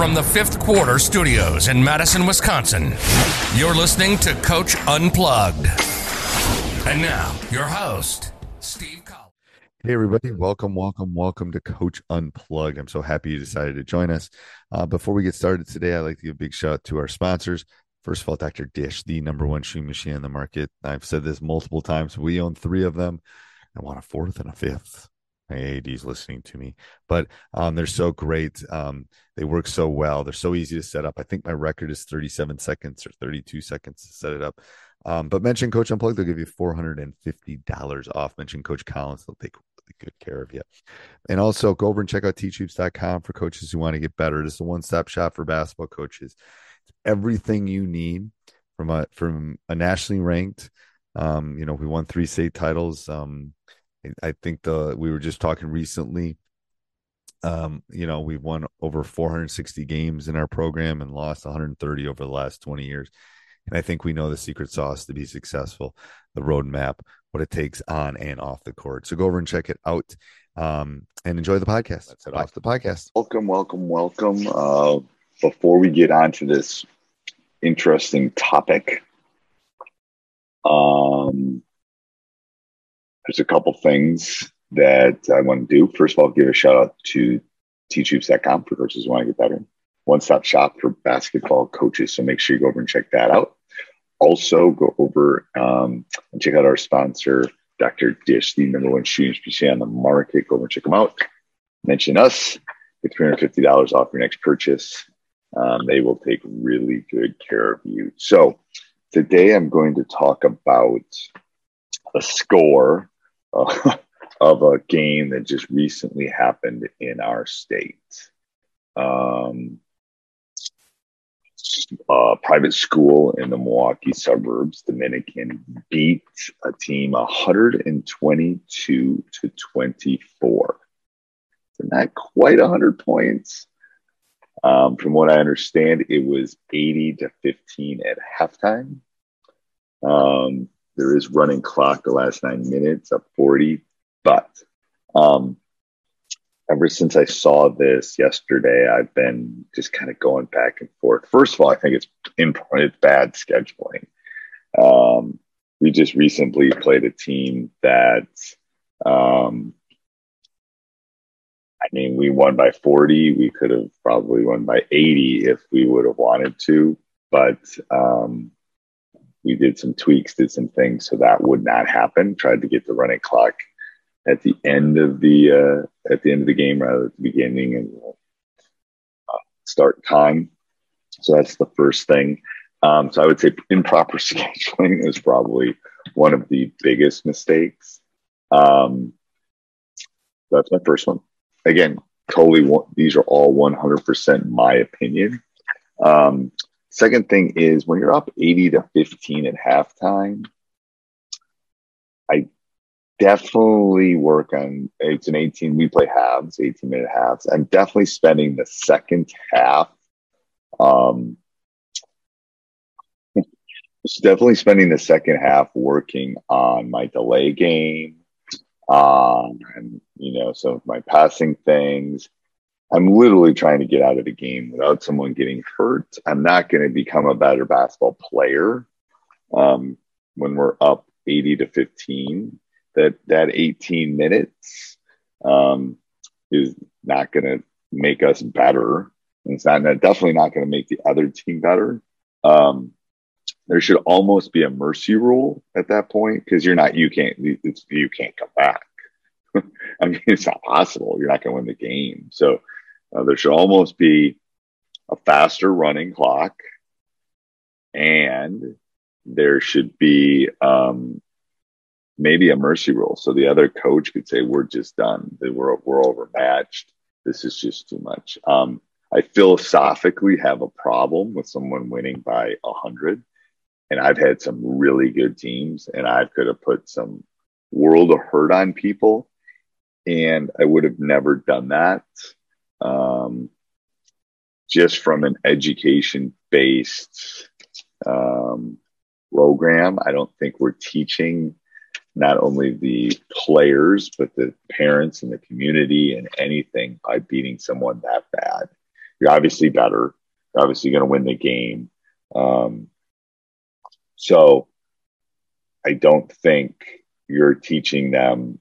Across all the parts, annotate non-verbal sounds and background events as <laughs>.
From the fifth quarter studios in Madison, Wisconsin, you're listening to Coach Unplugged. And now, your host, Steve Collins. Hey, everybody. Welcome, welcome, welcome to Coach Unplugged. I'm so happy you decided to join us. Uh, before we get started today, I'd like to give a big shout out to our sponsors. First of all, Dr. Dish, the number one shoe machine in the market. I've said this multiple times. We own three of them. I want a fourth and a fifth my AD's listening to me, but um, they're so great. Um, they work so well. They're so easy to set up. I think my record is 37 seconds or 32 seconds to set it up. Um, but mention Coach Unplugged, they'll give you $450 off. Mention Coach Collins, they'll take really good care of you. And also go over and check out teachhoops.com for coaches who want to get better. It's a one stop shop for basketball coaches. It's everything you need from a from a nationally ranked. Um, you know, we won three state titles. Um, I think the we were just talking recently. Um, you know, we've won over 460 games in our program and lost 130 over the last 20 years. And I think we know the secret sauce to be successful, the roadmap, what it takes on and off the court. So go over and check it out um, and enjoy the podcast. Let's head off the podcast. Welcome, welcome, welcome. Uh, before we get on to this interesting topic, um, there's a couple things that I want to do. First of all, give a shout out to teachhoops.com for coaches who want to get better. One stop shop for basketball coaches. So make sure you go over and check that out. Also, go over um, and check out our sponsor, Dr. Dish, the number one shooting PC on the market. Go over and check them out. Mention us, get $350 off your next purchase. Um, they will take really good care of you. So, today I'm going to talk about a score uh, <laughs> of a game that just recently happened in our state. Um, a private school in the Milwaukee suburbs, Dominican, beat a team 122 to 24. So not quite 100 points. Um, from what I understand, it was 80 to 15 at halftime. Um, there is running clock the last nine minutes of 40. But um, ever since I saw this yesterday, I've been just kind of going back and forth. First of all, I think it's in it's bad scheduling. Um, we just recently played a team that, um, I mean, we won by 40. We could have probably won by 80 if we would have wanted to. But um, we did some tweaks, did some things so that would not happen. Tried to get the running clock at the end of the uh, at the end of the game rather than the beginning and uh, start time. So that's the first thing. Um, so I would say improper <laughs> scheduling is probably one of the biggest mistakes. Um, that's my first one. Again, totally. One, These are all 100% my opinion. Um, Second thing is when you're up 80 to 15 at halftime, I definitely work on it's an 18 we play halves 18 minute halves. I'm definitely spending the second half um definitely spending the second half working on my delay game um and you know some of my passing things i'm literally trying to get out of the game without someone getting hurt i'm not going to become a better basketball player um when we're up 80 to 15 that that 18 minutes um, is not going to make us better. And it's not definitely not going to make the other team better. Um, there should almost be a mercy rule at that point because you're not you can't you can't come back. <laughs> I mean, it's not possible. You're not going to win the game. So uh, there should almost be a faster running clock, and there should be um, maybe a mercy rule. So the other coach could say, we're just done. We're, we're overmatched. This is just too much. Um, I philosophically have a problem with someone winning by hundred. And I've had some really good teams and I could have put some world of hurt on people. And I would have never done that. Um, just from an education based um, program, I don't think we're teaching not only the players, but the parents and the community and anything by beating someone that bad. You're obviously better. You're obviously going to win the game. Um, so I don't think you're teaching them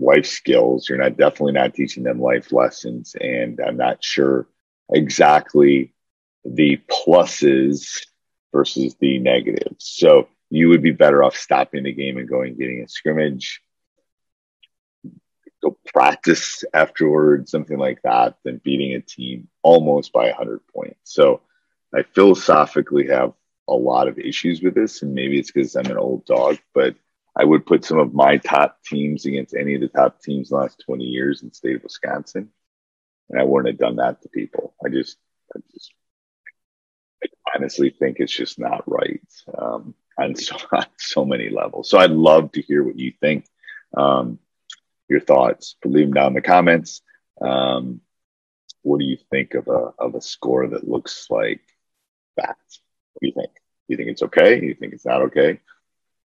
life skills. You're not definitely not teaching them life lessons. And I'm not sure exactly the pluses versus the negatives. So you would be better off stopping the game and going getting a scrimmage go practice afterwards something like that than beating a team almost by 100 points so i philosophically have a lot of issues with this and maybe it's because i'm an old dog but i would put some of my top teams against any of the top teams in the last 20 years in the state of wisconsin and i wouldn't have done that to people i just i just I honestly think it's just not right um, on so, <laughs> on so many levels. So I'd love to hear what you think, um, your thoughts. Leave them down in the comments. Um, what do you think of a of a score that looks like that? What do you think? Do you think it's okay? Do you think it's not okay?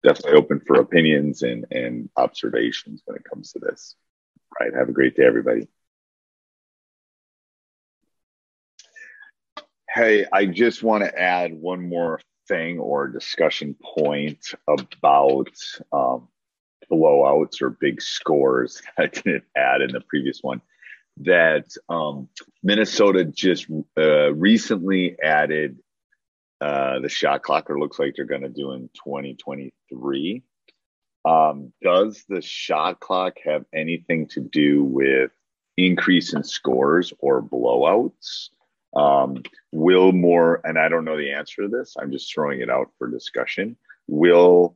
Definitely open for opinions and and observations when it comes to this. All right. Have a great day, everybody. Hey, I just want to add one more thing or discussion point about um, blowouts or big scores <laughs> I didn't add in the previous one. That um, Minnesota just uh, recently added uh, the shot clocker looks like they're going to do in 2023. Um, does the shot clock have anything to do with increase in scores or blowouts? Um, will more, and I don't know the answer to this, I'm just throwing it out for discussion. Will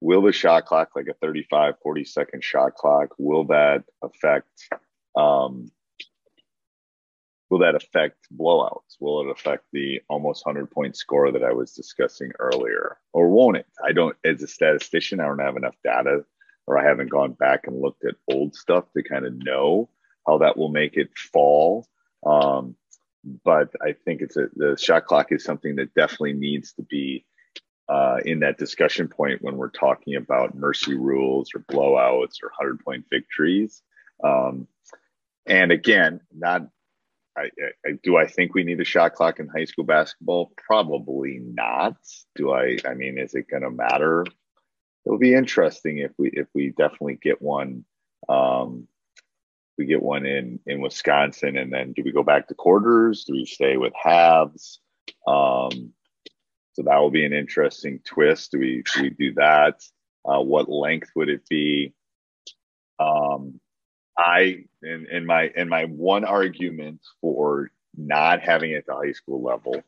will the shot clock, like a 35, 40 second shot clock, will that affect um, will that affect blowouts? Will it affect the almost 100 point score that I was discussing earlier? Or won't it? I don't, as a statistician, I don't have enough data or I haven't gone back and looked at old stuff to kind of know how that will make it fall. Um, but I think it's a the shot clock is something that definitely needs to be uh, in that discussion point when we're talking about mercy rules or blowouts or hundred point victories. Um, and again, not I, I, do I think we need a shot clock in high school basketball? Probably not. Do I? I mean, is it going to matter? It'll be interesting if we if we definitely get one um, we get one in in Wisconsin, and then do we go back to quarters? Do we stay with halves? Um, so that will be an interesting twist. Do we do we do that? Uh, what length would it be? Um, I in, in my in my one argument for not having it the high school level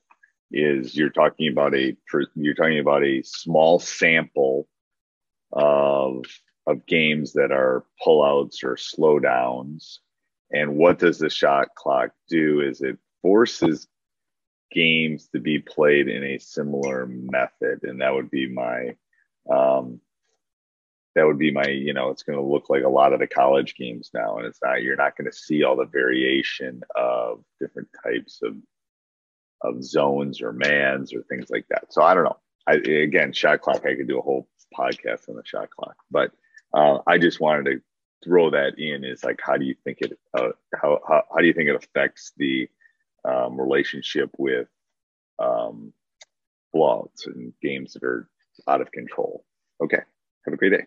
is you're talking about a you're talking about a small sample of of games that are pullouts or slowdowns. And what does the shot clock do? Is it forces games to be played in a similar method, and that would be my um, that would be my, you know, it's going to look like a lot of the college games now. And it's not, you're not going to see all the variation of different types of, of zones or mans or things like that. So I don't know. I, again, shot clock, I could do a whole podcast on the shot clock, but uh, I just wanted to throw that in is like, how do you think it, uh, how, how, how do you think it affects the um, relationship with um, blowouts and games that are out of control? Okay. Have a great day.